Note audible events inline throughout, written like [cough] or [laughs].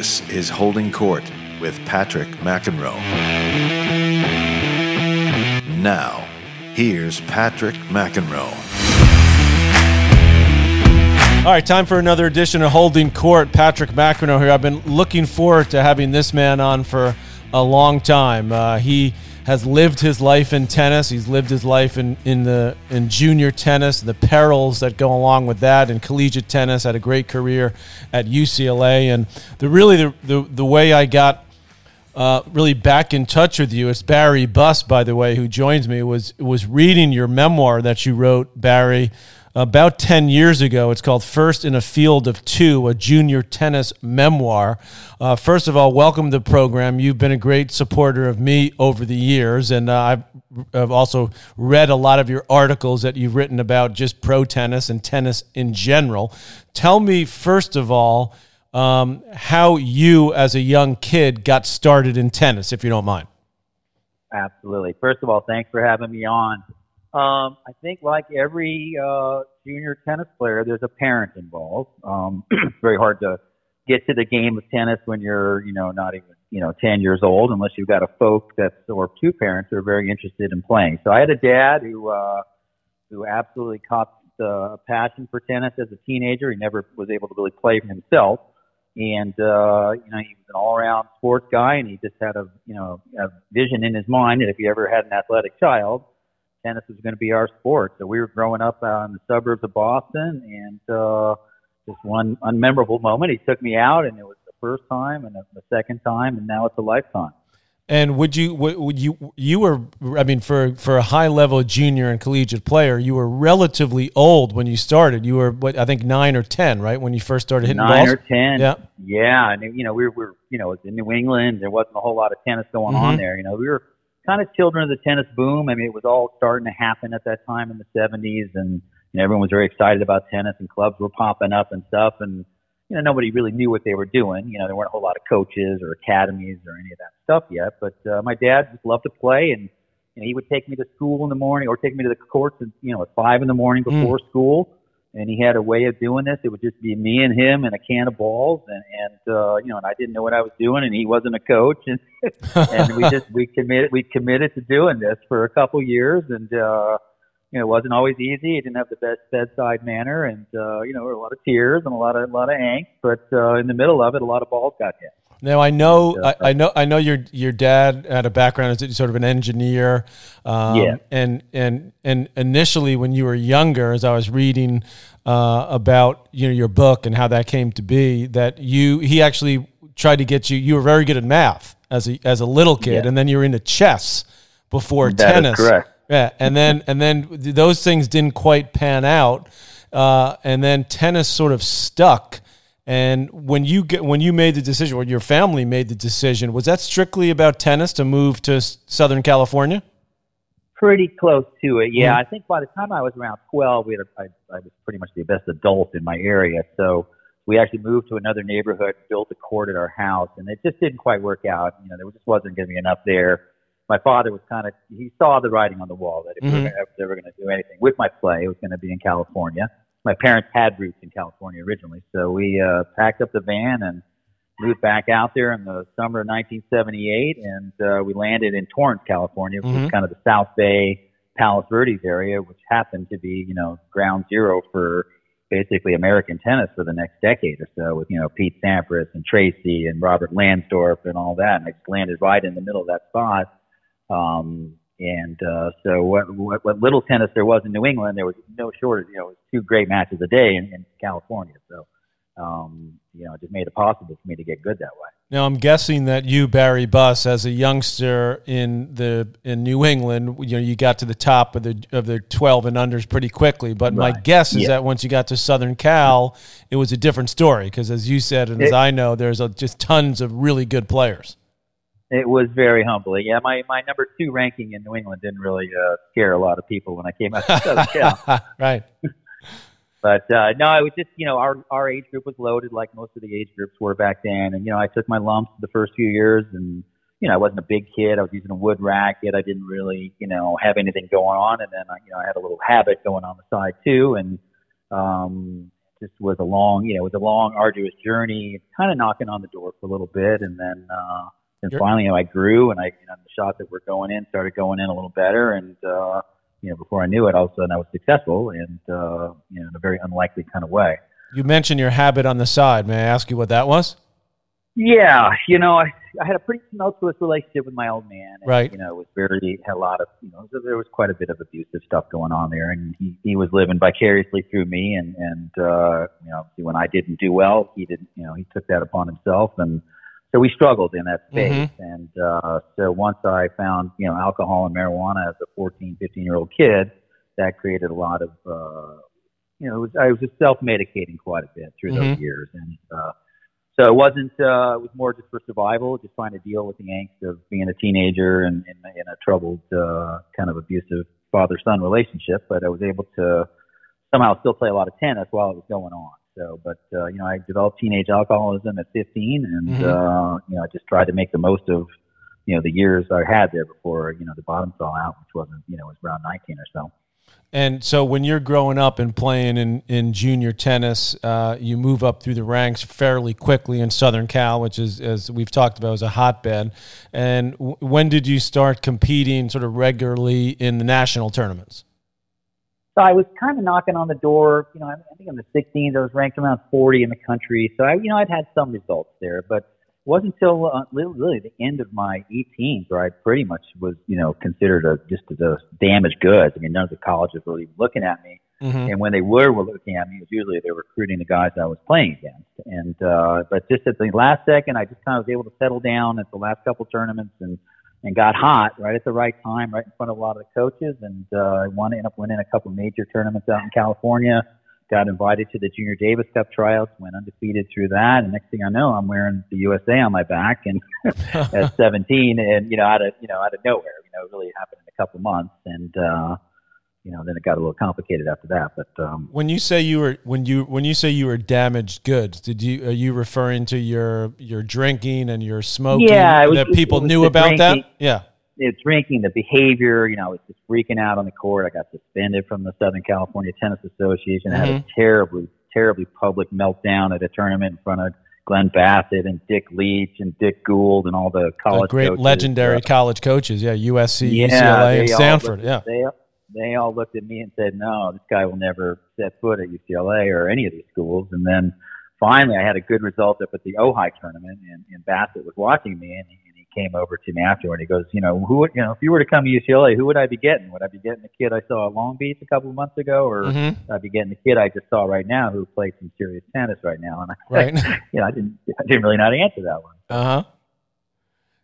This is Holding Court with Patrick McEnroe. Now, here's Patrick McEnroe. All right, time for another edition of Holding Court. Patrick McEnroe here. I've been looking forward to having this man on for a long time. Uh, he has lived his life in tennis. He's lived his life in, in the in junior tennis, the perils that go along with that, and collegiate tennis. Had a great career at UCLA, and the really the the, the way I got uh, really back in touch with you. It's Barry Buss, by the way, who joins me. Was was reading your memoir that you wrote, Barry, about ten years ago. It's called First in a Field of Two, a junior tennis memoir. Uh, first of all, welcome to the program. You've been a great supporter of me over the years, and uh, I've, I've also read a lot of your articles that you've written about just pro tennis and tennis in general. Tell me first of all um, how you, as a young kid, got started in tennis, if you don't mind. Absolutely. First of all, thanks for having me on. Um, I think, like every uh, junior tennis player, there's a parent involved. Um, [clears throat] it's very hard to get to the game of tennis when you're, you know, not even, you know, 10 years old, unless you've got a folk that's or two parents who are very interested in playing. So I had a dad who, uh, who absolutely caught the passion for tennis as a teenager. He never was able to really play for himself and uh, you know he was an all-around sports guy, and he just had a you know a vision in his mind that if he ever had an athletic child, tennis was going to be our sport. So we were growing up uh, in the suburbs of Boston, and uh, just one unmemorable moment, he took me out, and it was the first time, and the second time, and now it's a lifetime. And would you would you you were I mean for for a high level junior and collegiate player you were relatively old when you started. You were what I think nine or ten right when you first started hitting nine balls? or ten. Yeah. Yeah and you know we were, we were you know it was in New England. There wasn't a whole lot of tennis going mm-hmm. on there you know. We were kind of children of the tennis boom I mean it was all starting to happen at that time in the 70s and you know, everyone was very excited about tennis and clubs were popping up and stuff and you know, nobody really knew what they were doing. You know, there weren't a whole lot of coaches or academies or any of that stuff yet. But uh, my dad just loved to play, and you know, he would take me to school in the morning or take me to the courts, at, you know, at five in the morning hmm. before mm. school. And he had a way of doing this. It would just be me and him and a can of balls, and and uh, you know, and I didn't know what I was doing, and he wasn't a coach, and [laughs] and we just we committed we committed to doing this for a couple years, and uh, you know, it wasn't always easy. He didn't have the best bedside manner, and uh, you know, a lot of tears and a lot of a lot of angst. But uh, in the middle of it, a lot of balls got hit. Now I know, I, I, know, I know your your dad had a background as sort of an engineer. Um, yeah. And and and initially, when you were younger, as I was reading uh, about you know your book and how that came to be, that you he actually tried to get you. You were very good at math as a as a little kid, yeah. and then you were into chess before that tennis. correct. Yeah, and then and then those things didn't quite pan out, uh, and then tennis sort of stuck. And when you get when you made the decision, or your family made the decision, was that strictly about tennis to move to Southern California? Pretty close to it, yeah. Mm-hmm. I think by the time I was around twelve, we had a, I, I was pretty much the best adult in my area, so we actually moved to another neighborhood, built a court at our house, and it just didn't quite work out. You know, there just wasn't going to be enough there my father was kind of he saw the writing on the wall that if mm-hmm. we were ever going to do anything with my play, it was going to be in California. My parents had roots in California originally, so we uh, packed up the van and moved back out there in the summer of 1978, and uh, we landed in Torrance, California, which mm-hmm. was kind of the South Bay, Palos Verdes area, which happened to be you know ground zero for basically American tennis for the next decade or so, with you know Pete Sampras and Tracy and Robert Lansdorp and all that. And I just landed right in the middle of that spot um, and uh, so what, what, what little tennis there was in New England, there was no shortage. You know, it was two great matches a day in, in California. So, um, you know, it just made it possible for me to get good that way. Now, I'm guessing that you, Barry Buss, as a youngster in the in New England, you know, you got to the top of the of the 12 and unders pretty quickly. But right. my guess is yeah. that once you got to Southern Cal, it was a different story because, as you said, and it, as I know, there's a, just tons of really good players. It was very humbling. Yeah, my, my number two ranking in New England didn't really uh, scare a lot of people when I came out to Southern Cal. right. but uh, no, it was just you know our our age group was loaded like most of the age groups were back then, and you know I took my lumps the first few years, and you know I wasn't a big kid. I was using a wood racket. I didn't really you know have anything going on, and then I, you know I had a little habit going on the side too, and um, just was a long, you know, it was a long, arduous journey. Kind of knocking on the door for a little bit, and then uh, and finally, you know, I grew, and I, you know, the shots that were going in started going in a little better, and uh, you know, before I knew it, all of a sudden I was successful, and uh, you know, in a very unlikely kind of way. You mentioned your habit on the side. May I ask you what that was? Yeah, you know, I, I had a pretty tumultuous relationship with my old man. And, right. You know, it was very had a lot of you know there was quite a bit of abusive stuff going on there, and he he was living vicariously through me, and and uh, you know when I didn't do well, he didn't you know he took that upon himself, and so we struggled in that space. Mm-hmm. And uh, so once I found you know alcohol and marijuana as a 14, 15 year old kid, that created a lot of uh, you know it was, I was just self medicating quite a bit through Mhm. those years, and uh, so it wasn't uh, it was more just for survival, just trying to deal with the angst of being a teenager and in, in a troubled uh, kind of abusive father son relationship. But I was able to somehow still play a lot of tennis while it was going on. So, but uh, you know, I developed teenage alcoholism at 15, and Mhm. uh, you know, I just tried to make the most of you know the years I had there before you know the bottom fell out, which wasn't you know was around 19 or so. And so when you're growing up and playing in, in junior tennis, uh, you move up through the ranks fairly quickly in Southern Cal, which is, as we've talked about, is a hotbed. And w- when did you start competing sort of regularly in the national tournaments? So I was kind of knocking on the door. You know, I I think in the 16s, I was ranked around 40 in the country. So I, you know, I'd had some results there, but it wasn't until uh, really the end of my 18s where I pretty much was, you know, considered a just as a damaged goods. I mean, none of the colleges were even looking at me. Mm-hmm. And when they were, were looking at me, it was usually they were recruiting the guys I was playing against. And uh, but just at the last second, I just kind of was able to settle down at the last couple tournaments and and got hot right at the right time, right in front of a lot of the coaches. And uh, I won, ended up winning a couple major tournaments out in California. Got invited to the Junior Davis Cup tryouts, went undefeated through that. And next thing I know, I'm wearing the USA on my back and [laughs] at 17, and you know, out of you know, out of nowhere, you know, it really happened in a couple months. And uh, you know, then it got a little complicated after that. But um, When you say you were when you when you say you were damaged goods, did you are you referring to your your drinking and your smoking Yeah, was- that people knew about that? Yeah. the drinking, the behavior, you know, I was just freaking out on the court. I got suspended from the Southern California Tennis Association. I had a terribly, terribly public meltdown at a tournament in front of Glenn Bassett and Dick Leach and Dick Gould and all the The great coaches. legendary college coaches, yeah, USC, yeah, UCLA, and they all Stanford, yeah. They, they all looked at me and said, no, this guy will never set foot at UCLA or any of these schools. And then finally I had a good result up at the Ojai tournament and, and Bassett was watching me and he, and he came over to me afterward. He goes, you know, who would, you know, if you were to come to UCLA, who would I be getting? Would I be getting the kid I saw at Long Beach a couple of months ago or Mhm. I'd be getting the kid I just saw right now who plays some serious tennis right now? And I, [laughs] Right. you know, I didn't, I didn't really know how to answer that one. Uh huh.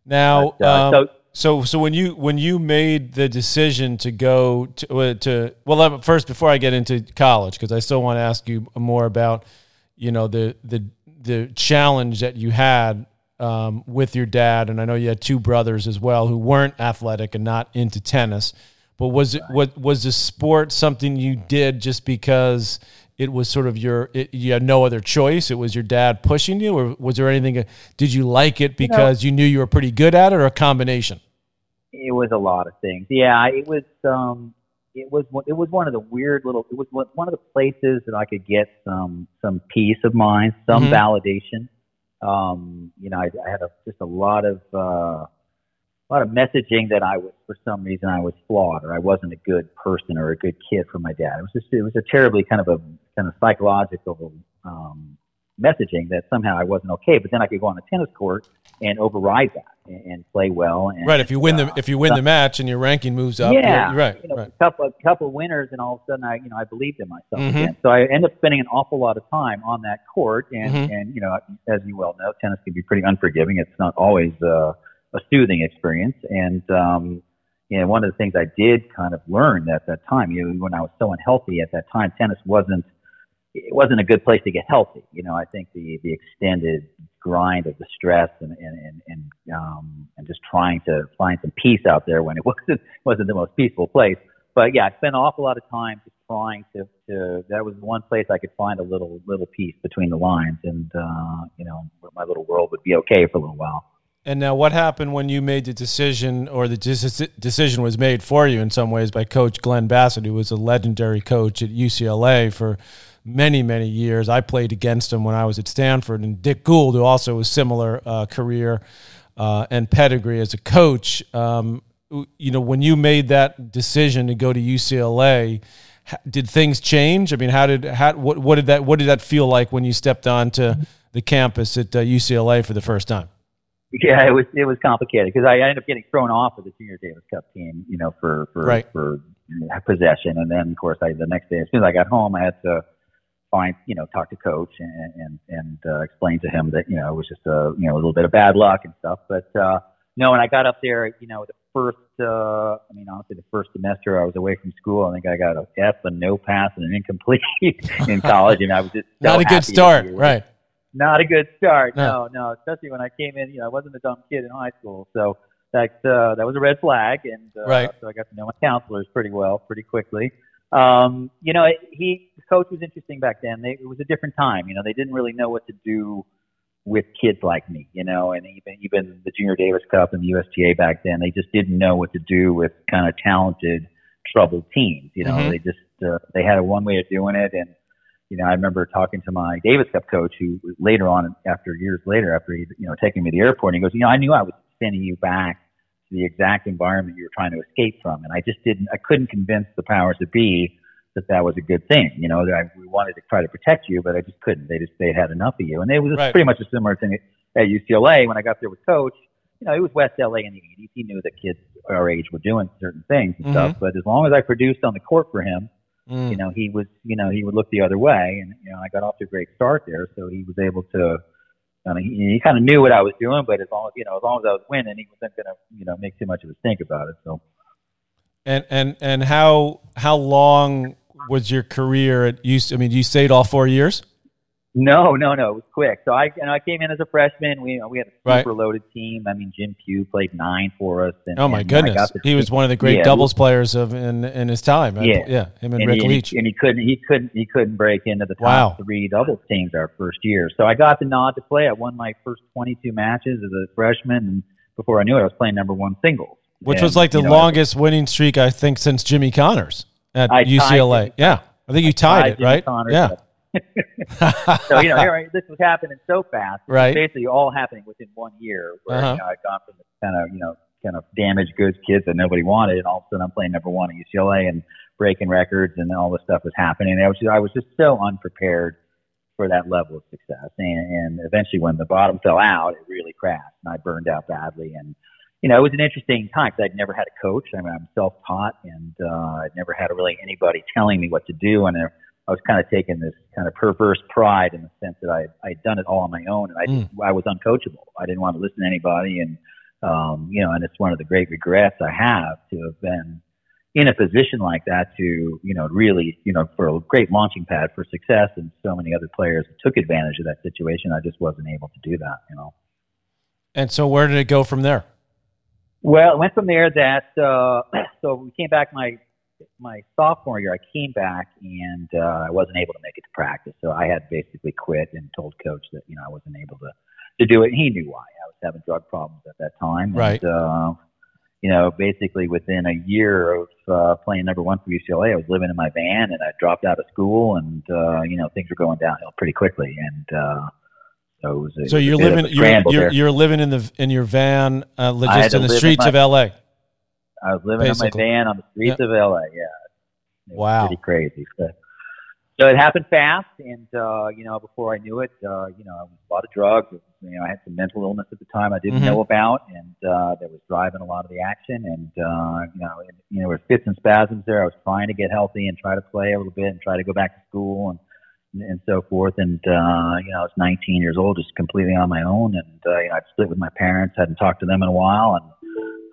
Now, But, uh, um, so so so when you when you made the decision to go to uh, to well uh, first before I get into college because I still want to ask you more about you know the the the challenge that you had um, with your dad and I know you had two brothers as well who weren't athletic and not into tennis. But was it what was the sport something you did just because it was sort of your it, you had no other choice? It was your dad pushing you or was there anything did you like it because you knew you were pretty good at it or a combination It was a lot of things. Yeah, it was. Um, it was. one- It was one of the weird little. It was one of the places that I could get some some peace of mind, some Mhm. validation. Um, you know, I, I had a, just a lot of uh, a lot of messaging that I was for some reason I was flawed or I wasn't a good person or a good kid for my dad. It was just it was a terribly kind of a kind of psychological um, messaging that somehow I wasn't okay. But then I could go on a tennis court and override that and, and play well. And, right if you win the uh, if you win the match and your ranking moves up yeah, you're right You know, right a couple, a couple winners, and all of a sudden, I, you know, I believed in myself Mhm. again. So I end up spending an awful lot of time on that court, and Mhm. and you know, as you well know, tennis can be pretty unforgiving. It's not always uh, a soothing experience, and um, you know, one of the things I did kind of learn at that time, you know, when I was so unhealthy at that time, tennis wasn't it wasn't a good place to get healthy. You know, I think the the extended grind of the stress and and and, and um and just trying to find some peace out there when it [laughs] wasn't wasn't the most peaceful place. But yeah, I spent an awful lot of time just trying to to that was one place I could find a little little peace between the lines and uh you know my little world would be okay for a little while. And now, what happened when you made the decision, or the deci- decision was made for you in some ways by Coach Glenn Bassett, who was a legendary coach at UCLA for many, many years. I played against him when I was at Stanford, and Dick Gould, who also was similar uh, career uh, and pedigree as a coach. Um, you know, when you made that decision to go to UCLA, did things change? I mean, how did how what what did that what did that feel like when you stepped onto the campus at uh, UCLA for the first time? [laughs] Yeah, it was it was complicated because I ended up getting thrown off of the Junior Davis Cup team, you know, for for right. for possession, and then of course I the next day as soon as I got home, I had to find you know talk to coach and and and uh, explain to him that you know it was just a you know a little bit of bad luck and stuff, but. uh no, when I got up there, you know, the first, uh, I mean, honestly, the first semester I was away from school. I think I got a F, a no pass, and an incomplete [laughs] in college, and I was just so not a good start, right? Not a good start. No. no, no, especially when I came in. You know, I wasn't a dumb kid in high school, so that uh, that was a red flag, and uh, right. so I got to know my counselors pretty well, pretty quickly. Um, you know, he the coach was interesting back then. They, it was a different time. You know, they didn't really know what to do with kids like me, you know, and even even the Junior Davis Cup and the USTA back then, they just didn't know what to do with kind of talented, troubled teams. You know, mm-hmm. they just uh, they had a one way of doing it, and you know, I remember talking to my Davis Cup coach, who later on, after years later, after he you know taking me to the airport, and he goes, you know, I knew I was sending you back to the exact environment you were trying to escape from, and I just didn't, I couldn't convince the powers that be that that was a good thing. You know, that I, we wanted to try to protect you, but I just couldn't. They just they had enough of you, and it was right. pretty much a similar thing at UCLA when I got there with Coach. You know, it was West LA in the '80s. He knew that kids our age were doing certain things and mm-hmm. stuff, but as long as I produced on the court for him, mm. you know, he was, you know, he would look the other way, and you know, I got off to a great start there, so he was able to. I mean, he, he kind of knew what I was doing, but as long as you know, as long as I was winning, he wasn't going to, you know, make too much of a stink about it. So, and and and how how long was your career at you? I mean, you stayed all four years. No, no, no. It was quick. So I, you know, I came in as a freshman. We we had a super right. loaded team. I mean, Jim Pugh played nine for us. And, oh my goodness, he was one of the great yeah, doubles players of in in his time. Yeah, yeah. Him and, and Rick he, Leach. And he couldn't he couldn't he couldn't break into the top wow. three doubles teams our first year. So I got the nod to play. I won my first 22 matches as a freshman, and before I knew it, I was playing number one singles, which and, was like the know, longest winning streak I think since Jimmy Connors at I UCLA. Yeah. I think you tied it, right? Connors, yeah. [laughs] so you know, here this was happening so fast, right? Basically, all happening within one year. Where uh-huh. you know, I'd gone from this kind of you know kind of damaged goods kids that nobody wanted, and all of a sudden I'm playing number one at UCLA and breaking records, and all this stuff was happening. And I was just, I was just so unprepared for that level of success. And, and eventually, when the bottom fell out, it really crashed, and I burned out badly. And you know, it was an interesting time because I'd never had a coach. I mean, I'm self-taught, and uh, I'd never had really anybody telling me what to do. And I was kind of taking this kind of perverse pride in the sense that I I'd done it all on my own, and I mm. I was uncoachable. I didn't want to listen to anybody, and um, you know, and it's one of the great regrets I have to have been in a position like that to you know really you know for a great launching pad for success, and so many other players took advantage of that situation. I just wasn't able to do that, you know. And so, where did it go from there? Well, it went from there that uh, [clears throat] so we came back my my sophomore year. I came back and uh, I wasn't able to make it to practice, so I had basically quit and told coach that you know I wasn't able to to do it. And he knew why. I was having drug problems at that time, right? And, uh, you know, basically within a year of uh, playing number one for UCLA, I was living in my van and I dropped out of school, and uh, you know things were going downhill pretty quickly, and uh, so, a, so you're living you're, you're, you're, living in the in your van, uh, just in the streets my, of L.A. I was living basically. in my van on the streets of L.A. Yeah, it wow, pretty crazy. So, so, it happened fast, and uh, you know, before I knew it, uh, you know, I was a lot of drugs. You know, I had some mental illness at the time I didn't mm-hmm. know about, and uh, that was driving a lot of the action. And uh, you know, and, you know, there were fits and spasms there. I was trying to get healthy and try to play a little bit and try to go back to school and and so forth. And uh, you know, I was 19 years old, just completely on my own, and uh, you know, I'd split with my parents, hadn't talked to them in a while, and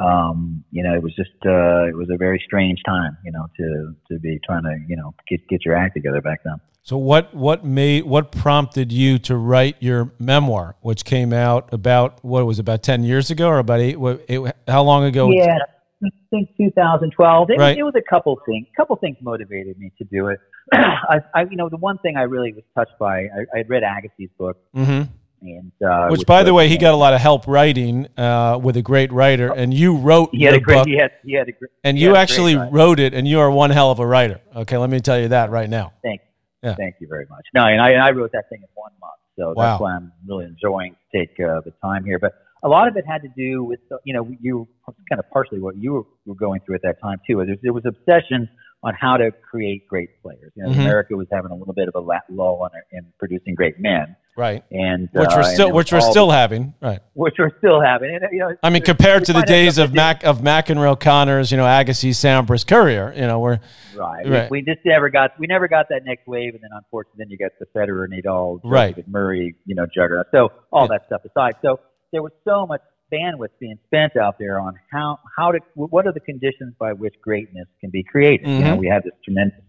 um, you know, it was just uh, it was a very strange time, you know, to to be trying to you know get get your act together back then. So what what made what prompted you to write your memoir, which came out about what was about 10 years ago or about eight? What, eight how long ago? Yeah. I think 2012. It, right. it was a couple things. A couple things motivated me to do it. [clears throat] I, I, you know, the one thing I really was touched by, I, I had read Agassi's book, mm-hmm. And uh, which, by the way, he got a lot of help writing uh, with a great writer, and you wrote he had a great, book, he had, he had a great, and you actually wrote it, and you are one hell of a writer. Okay, let me tell you that right now. Thank, Yeah. thank you very much. No, and I, I wrote that thing in one month, so Wow. that's why I'm really enjoying to take uh, the time here. But a lot of it had to do with, uh, you know, you kind of partially what you were, were going through at that time too. There, there was obsession on how to create great players. You know, Mhm. America was having a little bit of a lull in, in producing great men, Right, and which uh, we're still, which we're still having. Right. which we're still having. And, you know, I mean, compared to the days of Mac of McEnroe, Connors, you know, Agassi, Sampras, Courier, you know, we're Right. Right. We, we just never got we never got that next wave, and then unfortunately, then you got the Federer, Nadal, Right. David Murray, you know, juggernaut. So all Yeah. that stuff aside, so there was so much bandwidth being spent out there on how how to what are the conditions by which greatness can be created. You know, Mhm. we had this tremendous,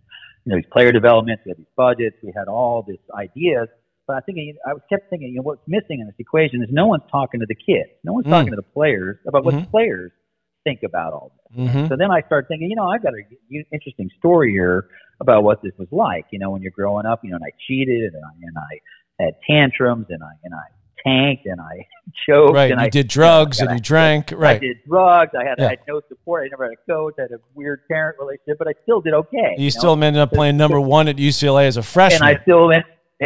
you know, these player developments, we had these budgets, we had all these ideas. But I think I kept thinking, you know, what's missing in this equation is no one's talking to the kids, no one's Mm. talking to the players about what Mhm. the players think about all this. mhm. So then I started thinking, you know, I've got a u- interesting story here about what this was like. You know, when you're growing up, you know, and I cheated and I and I had tantrums and I and I tanked and I [laughs] choked right. and You I did [laughs] drugs you and I- you drank. Right, I did drugs. I had Yeah. I had no support. I never had a coach. I had a weird parent relationship, but I still did okay. You know? still ended up playing number one at UCLA as a freshman. and I still.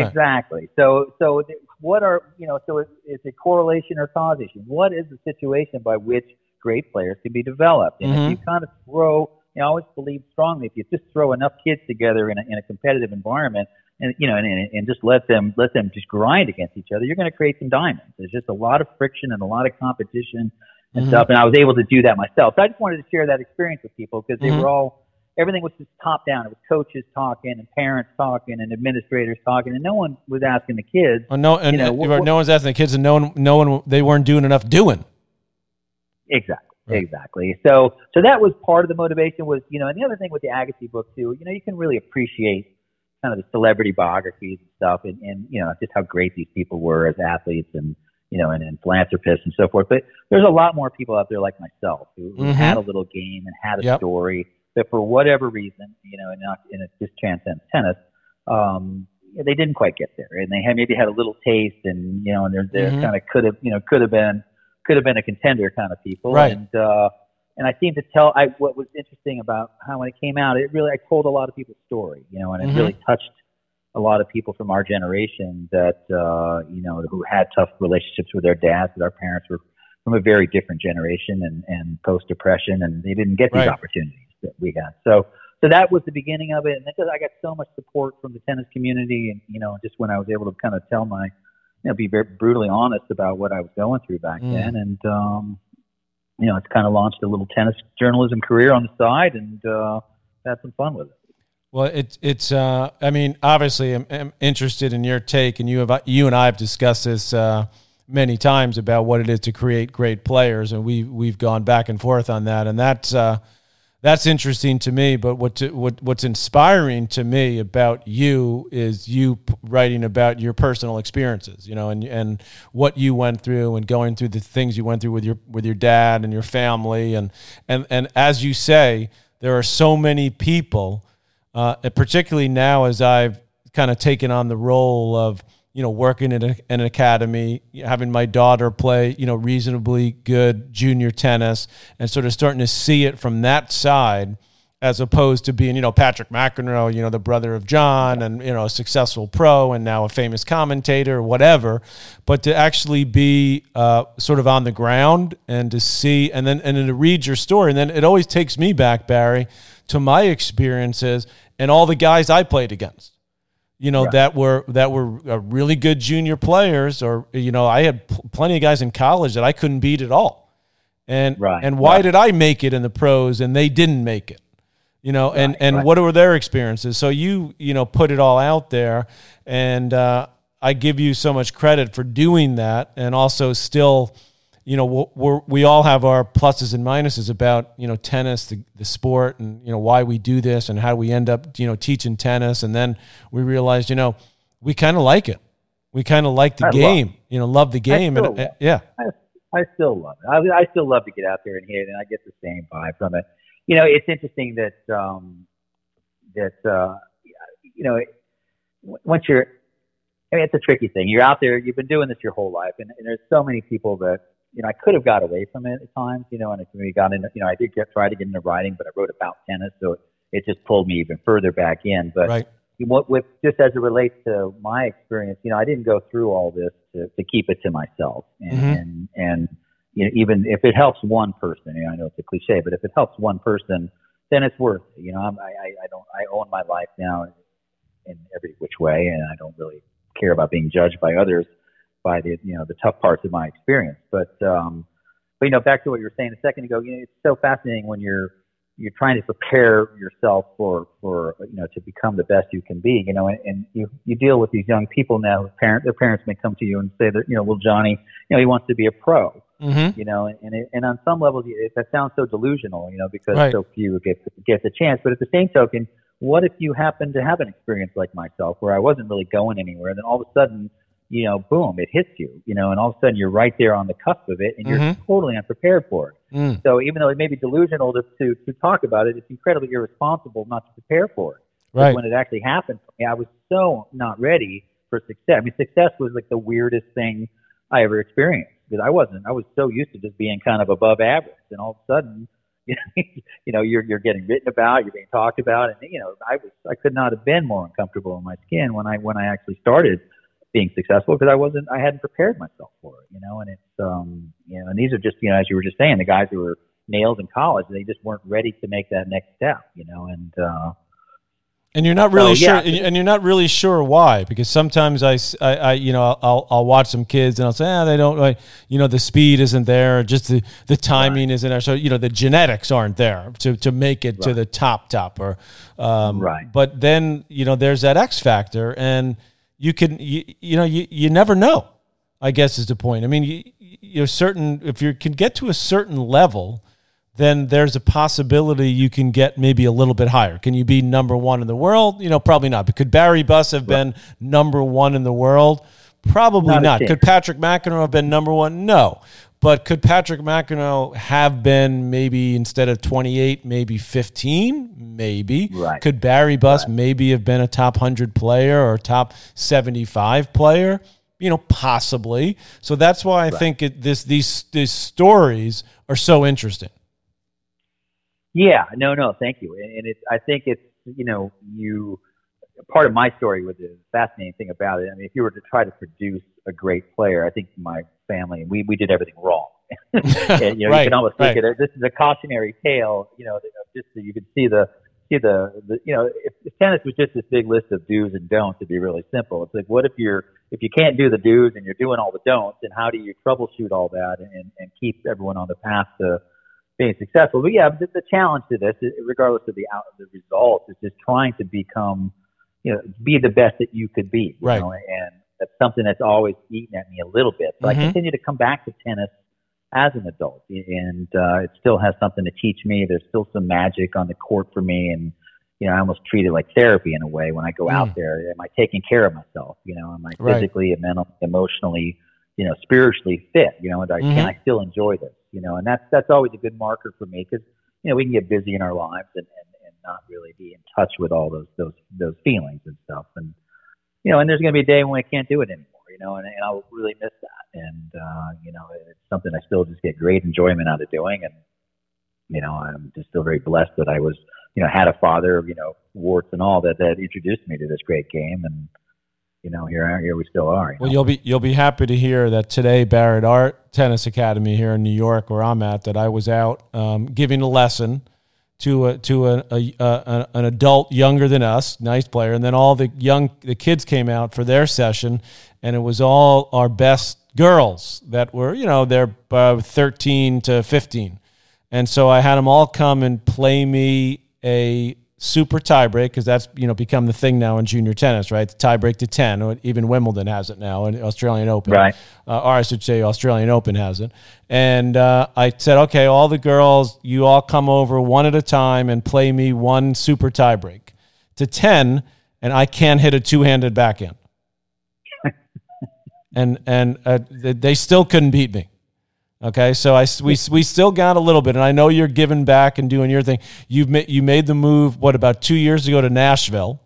Exactly. So so what are you know? So is, is it correlation or causation? What is the situation by which great players can be developed? And Mhm. if you kind of throw, you know, I always believe strongly if you just throw enough kids together in a, in a competitive environment. And you know, and, and, just let them let them just grind against each other. You're going to create some diamonds. There's just a lot of friction and a lot of competition and Mhm. stuff. And I was able to do that myself. So I just wanted to share that experience with people because they Mhm. were all everything was just top down. It was coaches talking and parents talking and administrators talking, and no one was asking the kids. Well, no, and you know, what- no one's asking the kids, and no one, no one, they weren't doing enough doing. Exactly, Right. exactly. So, so that was part of the motivation. Was you know, and the other thing with the Agassi book too, you know, you can really appreciate kind of the celebrity biographies and stuff, and, and you know, just how great these people were as athletes and you know, and, and philanthropists and so forth. But there's a lot more people out there like myself who, who Mhm. had a little game and had a Yep. story that for whatever reason, you know, and not and it just transcends tennis. Um, they didn't quite get there, and they had maybe had a little taste, and you know, and they're, they're Mhm. kind of could have, you know, could have been, could have been a contender kind of people, Right. And uh, and I seemed to tell. I what was interesting about how when it came out, it really I told a lot of people's story, you know, and it Mhm. really touched a lot of people from our generation that uh, you know who had tough relationships with their dads. That our parents were from a very different generation and and post depression, and they didn't get these Right. opportunities that we had. So so that was the beginning of it, and because I got so much support from the tennis community, and you know, just when I was able to kind of tell my, you know, be very brutally honest about what I was going through back Mm. then, and um, you know, it's kind of launched a little tennis journalism career on the side, and uh, had some fun with it. Well, it's it's. Uh, I mean, obviously, I'm, I'm interested in your take, and you have you and I have discussed this uh, many times about what it is to create great players, and we we've gone back and forth on that, and that's uh, that's interesting to me. But what to, what what's inspiring to me about you is you writing about your personal experiences, you know, and and what you went through, and going through the things you went through with your with your dad and your family, and and and as you say, there are so many people uh, particularly now as I've kind of taken on the role of you know working in a, an academy, having my daughter play you know reasonably good junior tennis, and sort of starting to see it from that side, as opposed to being you know Patrick McEnroe, you know the brother of John, and you know a successful pro and now a famous commentator or whatever, but to actually be uh, sort of on the ground and to see and then and then to read your story, and then it always takes me back, Barry, to my experiences and all the guys I played against. You know Right. that were that were uh, really good junior players, or you know I had pl- plenty of guys in college that I couldn't beat at all. And Right, and why right. did I make it in the pros and they didn't make it? You know, and and what were their experiences? So you you know put it all out there, and uh, I give you so much credit for doing that, and also still, you know, we're, we're, all have our pluses and minuses about you know tennis, the, the sport, and you know why we do this and how we end up you know teaching tennis, and then we realized you know we kind of like it, we kind of like the I love- game, you know, love the game, and uh, love- yeah, I, I still love it. I, I still love to get out there and hit, and I get the same vibe from it. You know, it's interesting that um, that uh, you know once you're I mean, it's a tricky thing. You're out there, you've been doing this your whole life, and, and there's so many people that you know I could have got away from it at times, you know, and if we got into, you know, I did get try to get into writing, but I wrote about tennis, so it, it just pulled me even further back in. But right. what with just as it relates to my experience, you know, I didn't go through all this to, to keep it to myself, and Mhm. and, and you know, even if it helps one person, you know, I know it's a cliche, but if it helps one person, then it's worth it. You know, I'm, I I I don't I own my life now in every which way, and I don't really care about being judged by others by the you know the tough parts of my experience. But um, but you know, back to what you were saying a second ago, you know, it's so fascinating when you're you're trying to prepare yourself for for you know to become the best you can be. You know, and, and you you deal with these young people now. whose Parent their parents may come to you and say that you know, well, Johnny, you know, he wants to be a pro. Mm-hmm. You know, and it, and on some levels, it, that sounds so delusional. You know, because Right. so few get get the chance. But at the same token, what if you happen to have an experience like myself where I wasn't really going anywhere, and then all of a sudden, you know, boom, it hits you, you know, and all of a sudden you're right there on the cusp of it, and you're Mhm. totally unprepared for it. Mm. So even though it may be delusional to, to to talk about it, it's incredibly irresponsible not to prepare for it. Right. When it actually happened for me, I was so not ready for success. I mean, success was like the weirdest thing I ever experienced because I wasn't. I was so used to just being kind of above average, and all of a sudden, you [laughs] know, you know, you're you're getting written about, you're being talked about, and you know, I was I could not have been more uncomfortable in my skin when I when I actually started being successful because I wasn't I hadn't prepared myself for it, you know, and it's um you know, and these are just you know as you were just saying, the guys who were nails in college, they just weren't ready to make that next step, you know, and uh And you're not really So, sure, yeah. and you- and you're not really sure why, because sometimes I, I, you know, I'll, I'll watch some kids and I'll say, ah, they don't, like, you know, the speed isn't there, just the, the timing isn't there, so you know, the genetics aren't there to, to make it to the top top, or, um, Right. But then you know, there's that X factor, and you can, you, you know, you, you never know. I guess is the point. I mean, you, you're certain if you can get to a certain level, then there's a possibility you can get maybe a little bit higher. Can you be number one in the world? You know, probably not. But could Barry Buss have been number one in the world? Probably Not not. Could Patrick McEnroe have been number one? No. But could Patrick McEnroe have been maybe instead of 28, maybe 15? Maybe. Right. Could Barry Buss maybe have been a top 100 player or top 75 player? You know, possibly. So that's why I think it, this these these stories are so interesting. Yeah, no, no, thank you. And, it's, I think it's, you know, you, part of my story with the fascinating thing about it, I mean, if you were to try to produce a great player, I think my family, we, we did everything wrong. [laughs] and, you know, Right, you can almost look right. at it, this is a cautionary tale, you know, just so you can see the, see the, the you know, if, if tennis was just this big list of do's and don'ts, it'd be really simple. It's like, what if you're, if you can't do the do's and you're doing all the don'ts, and how do you troubleshoot all that and, and keep everyone on the path to, being successful. But yeah, the, the challenge to this, regardless of the out, the results, is just trying to become, you know, be the best that you could be. You Right. Know? And that's something that's always eaten at me a little bit. So Mhm. I continue to come back to tennis as an adult, and uh, it still has something to teach me. There's still some magic on the court for me, and you know, I almost treat it like therapy in a way when I go Mm. out there. Am I taking care of myself? You know, am I Right. physically mentally, emotionally, you know, spiritually fit? You know, and I, Mhm. can I still enjoy this? You know, and that's that's always a good marker for me because you know we can get busy in our lives and and not really be in touch with all those those those feelings and stuff. And you know, and there's going to be a day when I can't do it anymore. You know, and, and I'll really miss that. And uh, you know, it's something I still just get great enjoyment out of doing. And you know, I'm just still very blessed that I was you know had a father, you know, warts and all that that introduced me to this great game. And you know, here here we still are. you Well, know? you'll be you'll be happy to hear that today Barrett Art Tennis Academy here in New York, where I'm at, that I was out um, giving a lesson to a, to a, a, a an adult younger than us, nice player, and then all the young the kids came out for their session, and it was all our best girls that were you know they're uh, 13 to 15, and so I had them all come and play me a super tiebreak because that's you know become the thing now in junior tennis, right? The tiebreak to ten, or even Wimbledon has it now, and Australian Open, Right. Uh, or I should say Australian Open has it. And uh, I said, okay, all the girls, you all come over one at a time and play me one super tiebreak to ten, and I can't hit a two-handed backhand. [laughs] and and uh, they still couldn't beat me. Okay, so I we we still got a little bit, and I know you're giving back and doing your thing. You've made you made the move what about two years ago to Nashville,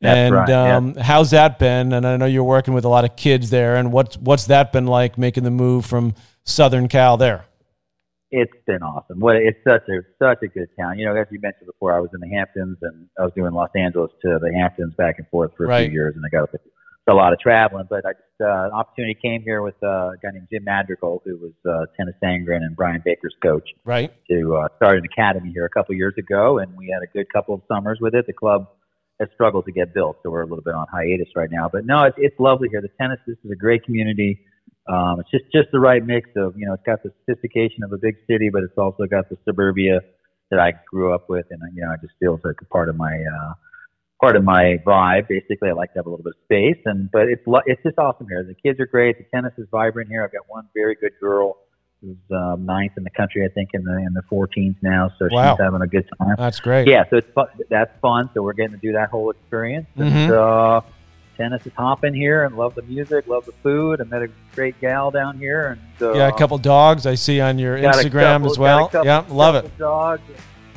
That's and right, yeah. um, how's that been? And I know you're working with a lot of kids there. And what's what's that been like making the move from Southern Cal there? It's been awesome. What it's such a such a good town. You know, as you mentioned before, I was in the Hamptons and I was doing Los Angeles to the Hamptons back and forth for a Right. few years, and I got a lot of traveling. But I just uh, an opportunity came here with uh, a guy named Jim Madrigal, who was uh, Tennys Sandgren and Brian Baker's coach, Right. to uh, start an academy here a couple years ago, and we had a good couple of summers with it. The club has struggled to get built, so we're a little bit on hiatus right now. But no, it's, it's lovely here. The tennis, this is a great community. Um, it's just just the right mix of you know, it's got the sophistication of a big city, but it's also got the suburbia that I grew up with, and you know, I just feels like a part of my uh, part of my vibe. Basically, I like to have a little bit of space, and but it's lo- it's just awesome here. The kids are great. The tennis is vibrant here. I've got one very good girl who's um, ninth in the country, I think, in the in the 14s now. So Wow. she's having a good time. That's great. Yeah, so it's fun. That's fun. So we're getting to do that whole experience. And Mhm. uh, tennis is hopping here, and love the music, love the food. I met a great gal down here, and uh, Yeah, a couple dogs I see on your Instagram couple- as well. couple- yeah, love it. couple Dogs.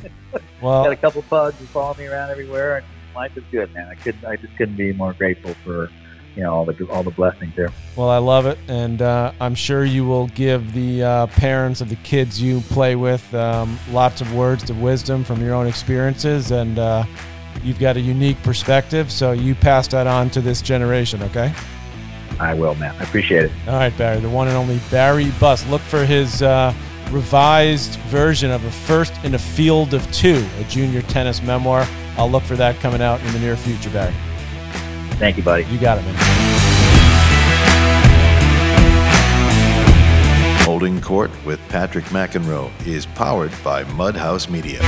[laughs] got a couple pugs who follow me around everywhere, and life is good, man. I couldn't, I just couldn't be more grateful for you know all the all the blessings here. well, I love it, and uh, I'm sure you will give the uh, parents of the kids you play with um, lots of words of wisdom from your own experiences, and uh, you've got a unique perspective. So you pass that on to this generation, okay? I will, man. I appreciate it. All right, Barry, the one and only Barry Buss. Look for his uh, revised version of a first in a field of two, a junior tennis memoir. I'll look for that coming out in the near future, Barry. Thank you, buddy. You got it, man. Holding Court with Patrick McEnroe is powered by Mudhouse Media.